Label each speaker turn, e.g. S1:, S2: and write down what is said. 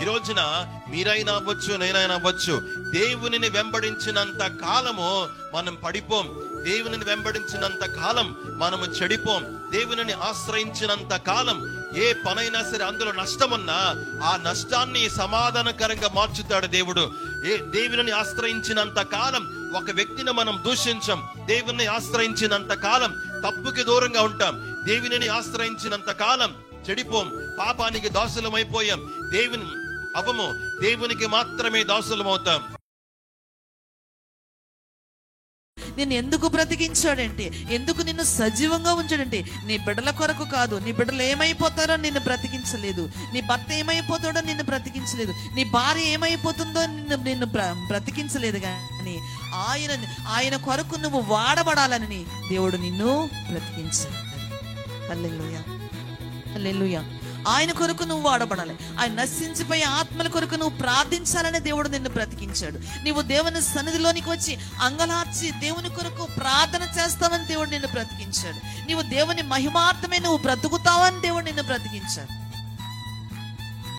S1: ఈ రోజున మీరైనా అవ్వచ్చు నేనైనా అవ్వచ్చు దేవునిని వెంబడించినంత కాలము మనం పడిపోం. దేవునిని వెంబడించినంత కాలం మనము చెడిపోం. దేవునిని ఆశ్రయించినంత కాలం ఏ పనైనా సరే అందులో నష్టమున్నా ఆ నష్టాన్ని సమాధానకరంగా మార్చుతాడు దేవుడు. ఏ దేవుని ఆశ్రయించినంత కాలం ఒక వ్యక్తిని మనం దూషించం. దేవుని ఆశ్రయించినంత కాలం తప్పుకి దూరంగా ఉంటాం. దేవుని ఆశ్రయించినంత కాలం చెడిపోం. పాపానికి దాసులమైపోయాం. దేవుని అవము దేవునికి మాత్రమే దాసులమవుతాం.
S2: నిన్ను ఎందుకు బ్రతికించాడంటే? ఎందుకు నిన్ను సజీవంగా ఉంచాడంటే? నీ బిడ్డల కొరకు కాదు. నీ బిడ్డలు ఏమైపోతారో నిన్ను బ్రతికించలేదు. నీ భర్త ఏమైపోతాడో నిన్ను బ్రతికించలేదు. నీ భార్య ఏమైపోతుందో నిన్ను నిన్ను బ్రతికించలేదు కానీ ఆయన ఆయన కొరకు నువ్వు వాడబడాలని దేవుడు నిన్ను బ్రతికించాడు. అల్లెలుయా అల్లెలుయా ఆయన కొరకు నువ్వు వాడబడాలి. ఆయన నశించిపోయే ఆత్మల కొరకు నువ్వు ప్రార్థించాలని దేవుడు నిన్ను బ్రతికించాడు. నీవు దేవుని సన్నిధిలోనికి వచ్చి అంగలార్చి దేవుని కొరకు ప్రార్థన చేస్తావని దేవుడు నిన్ను బ్రతికించాడు. నీవు దేవుని మహిమార్థమే నువ్వు బ్రతుకుతావని దేవుడు నిన్ను బ్రతికించాడు.